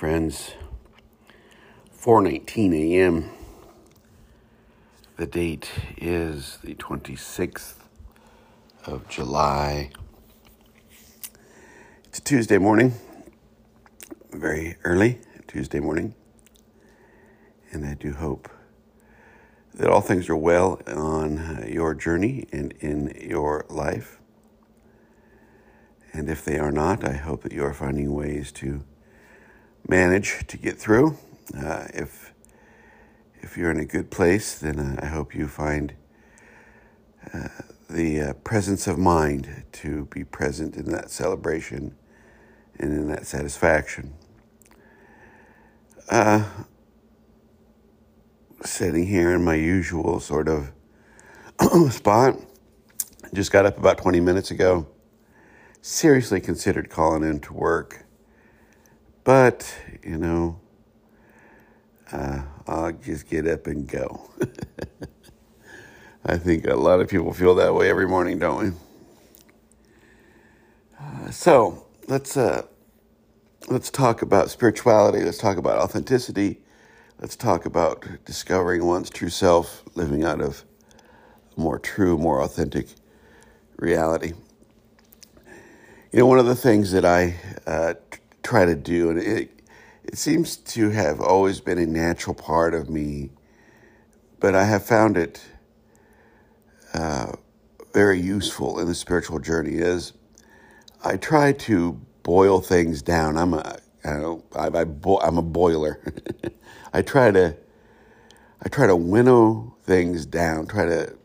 Friends. 4:19 a.m. The date is the 26th of July. It's a Tuesday morning, very early Tuesday morning, and I do hope that all things are well on your journey and in your life. And if they are not, I hope that you are finding ways to manage to get through. Uh, if if you're in a good place, then uh, I hope you find uh, the uh, presence of mind to be present in that celebration and in that satisfaction. Uh, sitting here in my usual sort of spot, just got up about 20 minutes ago seriously considered calling in to work. But, you know, uh, I'll just get up and go. I think a lot of people feel that way every morning, don't we? Uh, so let's uh, let's talk about spirituality. Let's talk about authenticity. Let's talk about discovering one's true self, living out of a more true, more authentic reality. You know, one of the things that I uh, try to do, and it, it seems to have always been a natural part of me, but I have found it uh, very useful in the spiritual journey, is I try to boil things down. I'm a, I know, I, I bo- I'm a boiler. I try to, I try to winnow things down, try to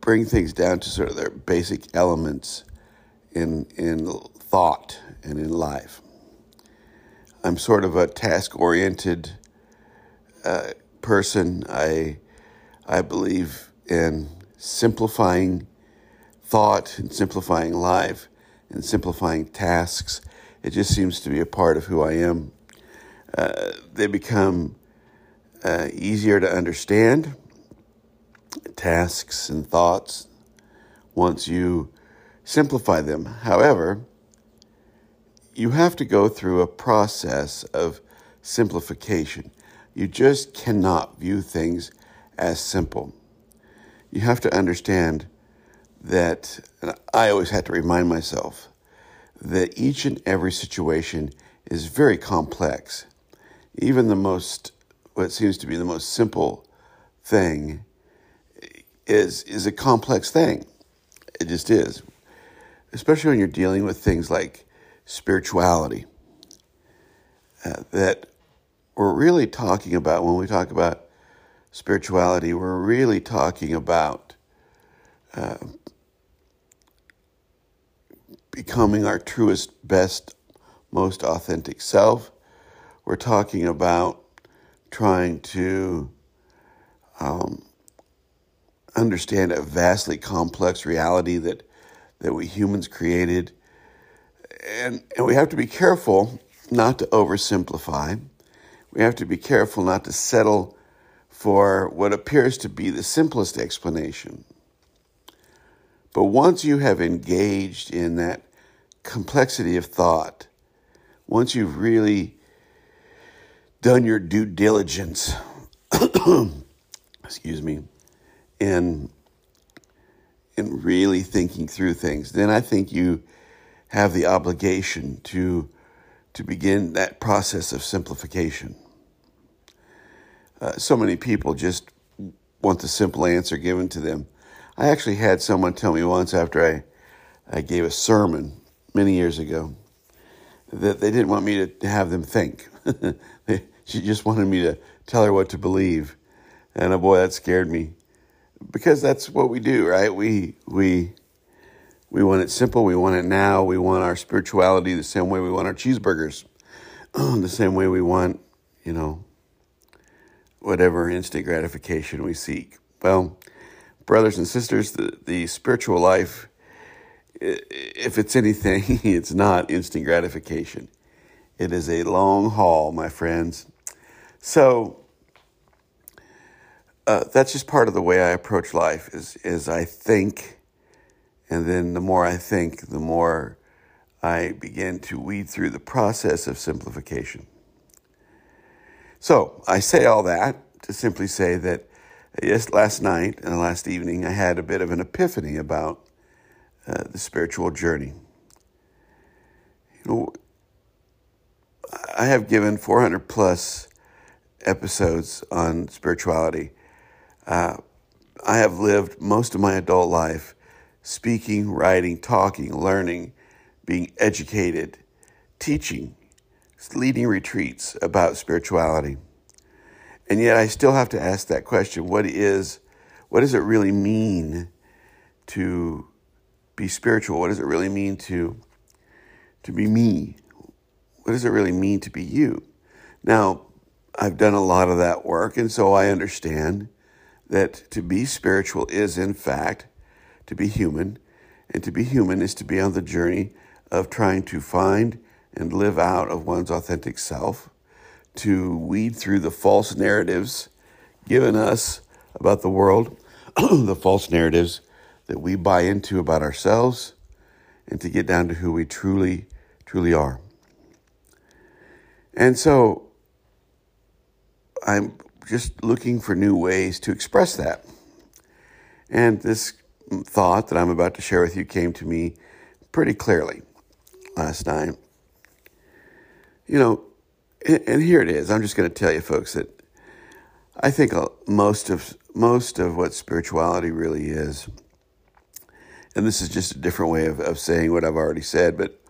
bring things down to sort of their basic elements in in thought and in life. I'm sort of a task oriented uh, person. I I believe in simplifying thought and simplifying life and simplifying tasks. It just seems to be a part of who I am. Uh, they become uh, easier to understand tasks and thoughts once you simplify them. However, you have to go through a process of simplification. You just cannot view things as simple. You have to understand that, I always had to remind myself, that each and every situation is very complex. Even the most, what seems to be the most simple thing, is, is a complex thing. It just is especially when you're dealing with things like spirituality, uh, that we're really talking about when we talk about spirituality, we're really talking about uh, becoming our truest, best, most authentic self. We're talking about trying to um, understand a vastly complex reality that that we humans created. And, and we have to be careful not to oversimplify. We have to be careful not to settle for what appears to be the simplest explanation. But once you have engaged in that complexity of thought, once you've really done your due diligence, excuse me, in and really thinking through things, then I think you have the obligation to to begin that process of simplification. Uh, so many people just want the simple answer given to them. I actually had someone tell me once after I, I gave a sermon many years ago that they didn't want me to have them think. she just wanted me to tell her what to believe. And oh boy, that scared me because that's what we do, right? We we we want it simple. We want it now. We want our spirituality the same way we want our cheeseburgers, the same way we want, you know, whatever instant gratification we seek. Well, brothers and sisters, the, the spiritual life, if it's anything, it's not instant gratification. It is a long haul, my friends. So uh, that's just part of the way I approach life. Is is I think, and then the more I think, the more I begin to weed through the process of simplification. So I say all that to simply say that yes, last night and last evening I had a bit of an epiphany about uh, the spiritual journey. You know, I have given 400 plus episodes on spirituality. Uh, I have lived most of my adult life speaking, writing, talking, learning, being educated, teaching, leading retreats about spirituality. And yet I still have to ask that question what is what does it really mean to be spiritual? What does it really mean to to be me? What does it really mean to be you? Now, I've done a lot of that work, and so I understand that to be spiritual is, in fact, to be human, and to be human is to be on the journey of trying to find and live out of one's authentic self, to weed through the false narratives given us about the world, the false narratives that we buy into about ourselves, and to get down to who we truly, truly are. And so I'm just looking for new ways to express that. And this thought that I'm about to share with you came to me pretty clearly last night. You know, and here it is. I'm just going to tell you, folks, that I think most of most of what spirituality really is, and this is just a different way of, of saying what I've already said, but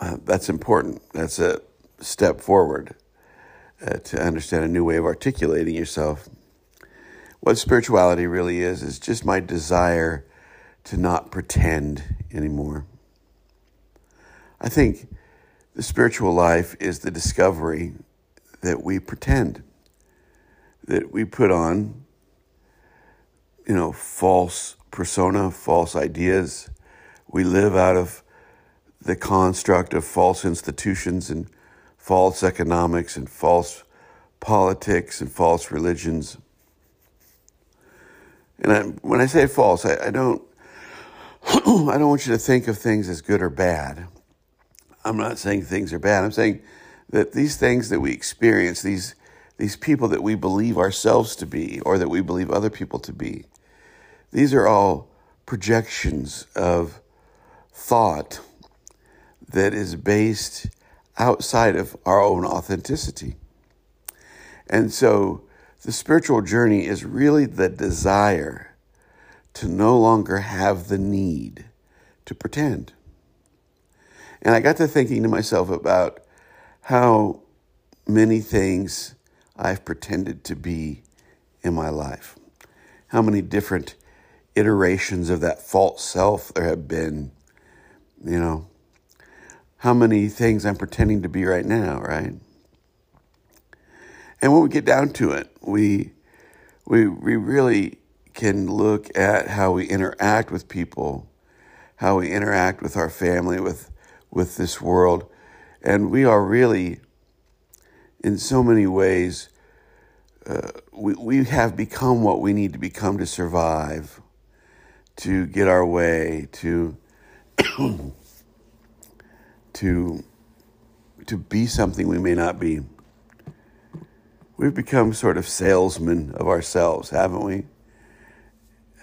uh, that's important. That's a step forward uh, to understand a new way of articulating yourself. What spirituality really is, is just my desire to not pretend anymore. I think the spiritual life is the discovery that we pretend, that we put on, you know, false persona, false ideas. We live out of the construct of false institutions and false economics and false politics and false religions. And I, when I say false, I, I don't I don't want you to think of things as good or bad. I'm not saying things are bad. I'm saying that these things that we experience, these these people that we believe ourselves to be or that we believe other people to be, these are all projections of thought that is based outside of our own authenticity. And so the spiritual journey is really the desire to no longer have the need to pretend. And I got to thinking to myself about how many things I've pretended to be in my life, how many different iterations of that false self there have been, you know, how many things I'm pretending to be right now, right? And when we get down to it, we, we, we really can look at how we interact with people, how we interact with our family, with, with this world. And we are really, in so many ways, uh, we, we have become what we need to become to survive, to get our way, to to to be something we may not be. We've become sort of salesmen of ourselves, haven't we?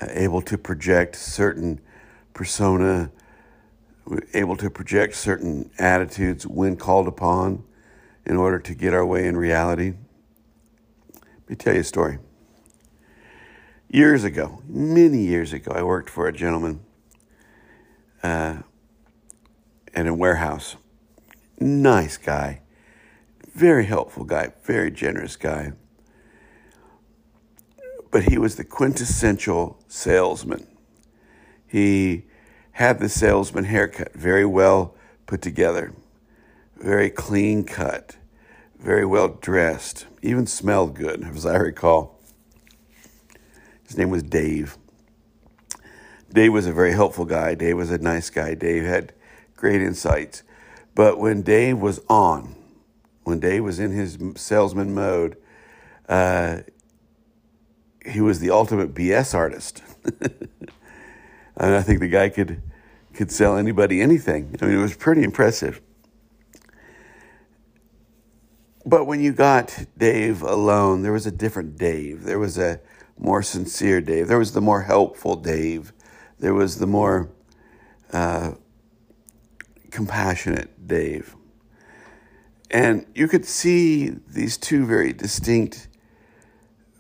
Able to project certain persona, able to project certain attitudes when called upon in order to get our way in reality. Let me tell you a story. Years ago, many years ago, I worked for a gentleman uh, in a warehouse. Nice guy, very helpful guy, very generous guy. But he was the quintessential salesman. He had the salesman haircut, very well put together, very clean cut, very well dressed, even smelled good, as I recall. His name was Dave. Dave was a very helpful guy. Dave was a nice guy. Dave had great insights. But when Dave was on, when Dave was in his salesman mode, uh, he was the ultimate BS artist. and I think the guy could could sell anybody anything. I mean, it was pretty impressive. But when you got Dave alone, there was a different Dave. There was a more sincere Dave. There was the more helpful Dave. There was the more uh, compassionate Dave. And you could see these two very distinct,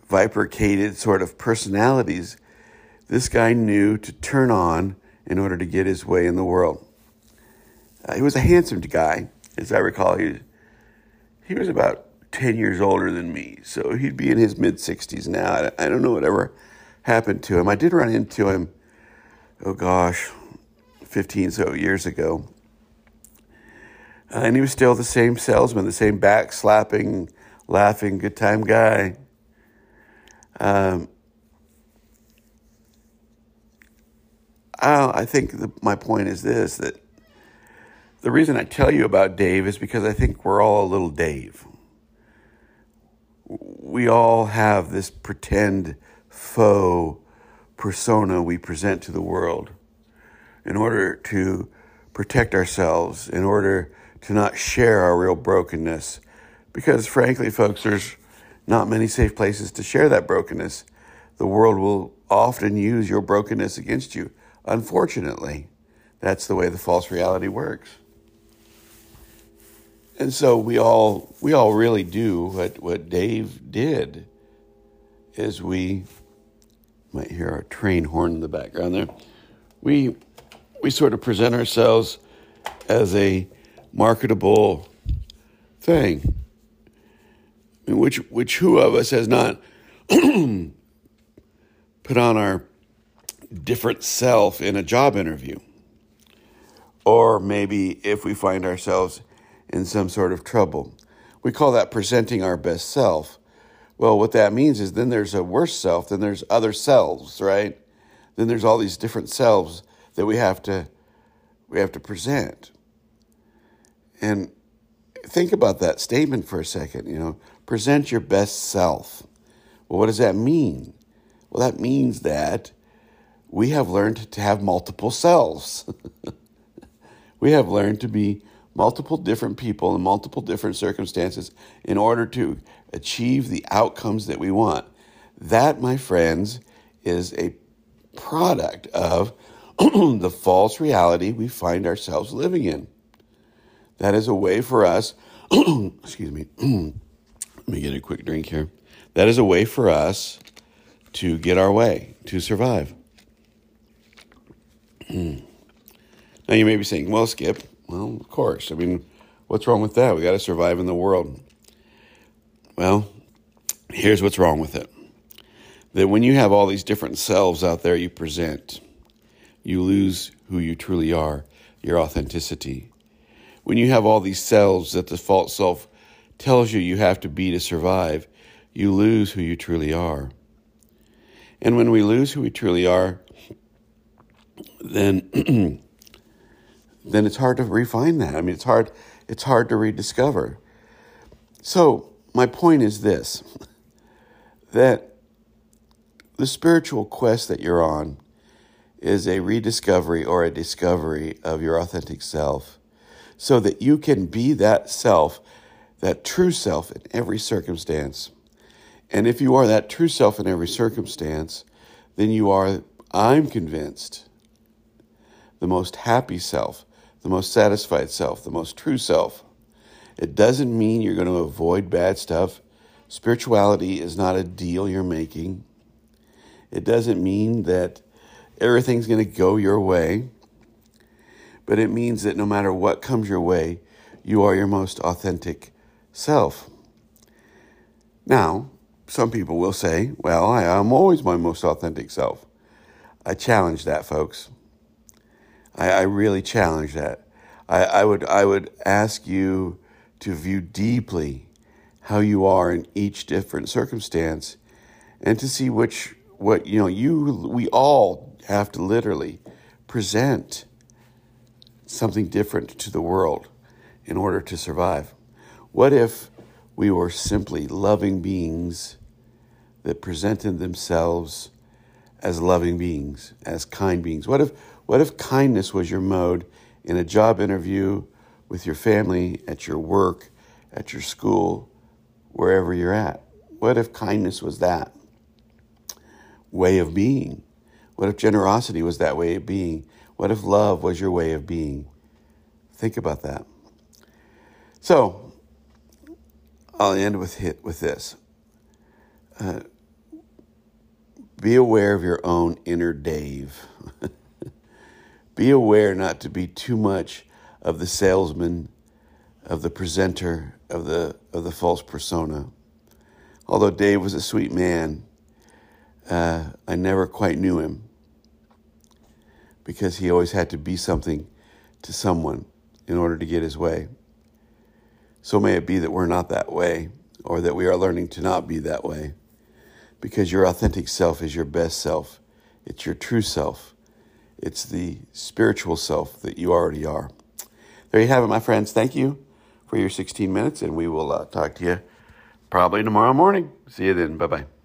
bifurcated sort of personalities this guy knew to turn on in order to get his way in the world. Uh, he was a handsome guy, as I recall. He, he was about 10 years older than me, so he'd be in his mid 60s now. I, I don't know whatever happened to him. I did run into him, oh gosh, 15 so years ago. And he was still the same salesman, the same back slapping, laughing, good time guy. Um, I, I think the, my point is this that the reason I tell you about Dave is because I think we're all a little Dave. We all have this pretend faux persona we present to the world in order to protect ourselves, in order to not share our real brokenness. Because frankly, folks, there's not many safe places to share that brokenness. The world will often use your brokenness against you. Unfortunately, that's the way the false reality works. And so we all we all really do what, what Dave did is we might hear our train horn in the background there. We we sort of present ourselves as a marketable thing. I mean, which which who of us has not put on our different self in a job interview? Or maybe if we find ourselves in some sort of trouble. We call that presenting our best self. Well, what that means is then there's a worse self, then there's other selves, right? Then there's all these different selves that we have to we have to present. And think about that statement for a second, you know, present your best self. Well, what does that mean? Well, that means that we have learned to have multiple selves. we have learned to be multiple different people in multiple different circumstances in order to achieve the outcomes that we want. That, my friends, is a product of the false reality we find ourselves living in. That is a way for us, excuse me, let me get a quick drink here. That is a way for us to get our way, to survive. now you may be saying, well, Skip, well, of course. I mean, what's wrong with that? We got to survive in the world. Well, here's what's wrong with it that when you have all these different selves out there you present, you lose who you truly are, your authenticity. When you have all these selves that the false self tells you you have to be to survive, you lose who you truly are. And when we lose who we truly are, then then it's hard to refine that. I mean, it's hard it's hard to rediscover. So, my point is this that the spiritual quest that you're on is a rediscovery or a discovery of your authentic self so that you can be that self, that true self in every circumstance. And if you are that true self in every circumstance, then you are, I'm convinced, the most happy self, the most satisfied self, the most true self. It doesn't mean you're going to avoid bad stuff. Spirituality is not a deal you're making. It doesn't mean that everything's going to go your way, but it means that no matter what comes your way, you are your most authentic self. Now, some people will say, well, I am always my most authentic self. I challenge that, folks. I, I really challenge that. I, I would I would ask you to view deeply how you are in each different circumstance and to see which what you know you we all have to literally present something different to the world in order to survive. What if we were simply loving beings that presented themselves as loving beings, as kind beings? What if What if kindness was your mode in a job interview, with your family, at your work, at your school, wherever you're at? What if kindness was that way of being? What if generosity was that way of being? What if love was your way of being? Think about that. So, I'll end with hit with this. Uh, be aware of your own inner Dave. be aware not to be too much of the salesman, of the presenter, of the of the false persona. Although Dave was a sweet man, uh, I never quite knew him because he always had to be something to someone in order to get his way. So may it be that we're not that way, or that we are learning to not be that way, because your authentic self is your best self. It's your true self. It's the spiritual self that you already are. There you have it, my friends. Thank you for your 16 minutes, and we will uh, talk to you probably tomorrow morning. See you then. Bye bye.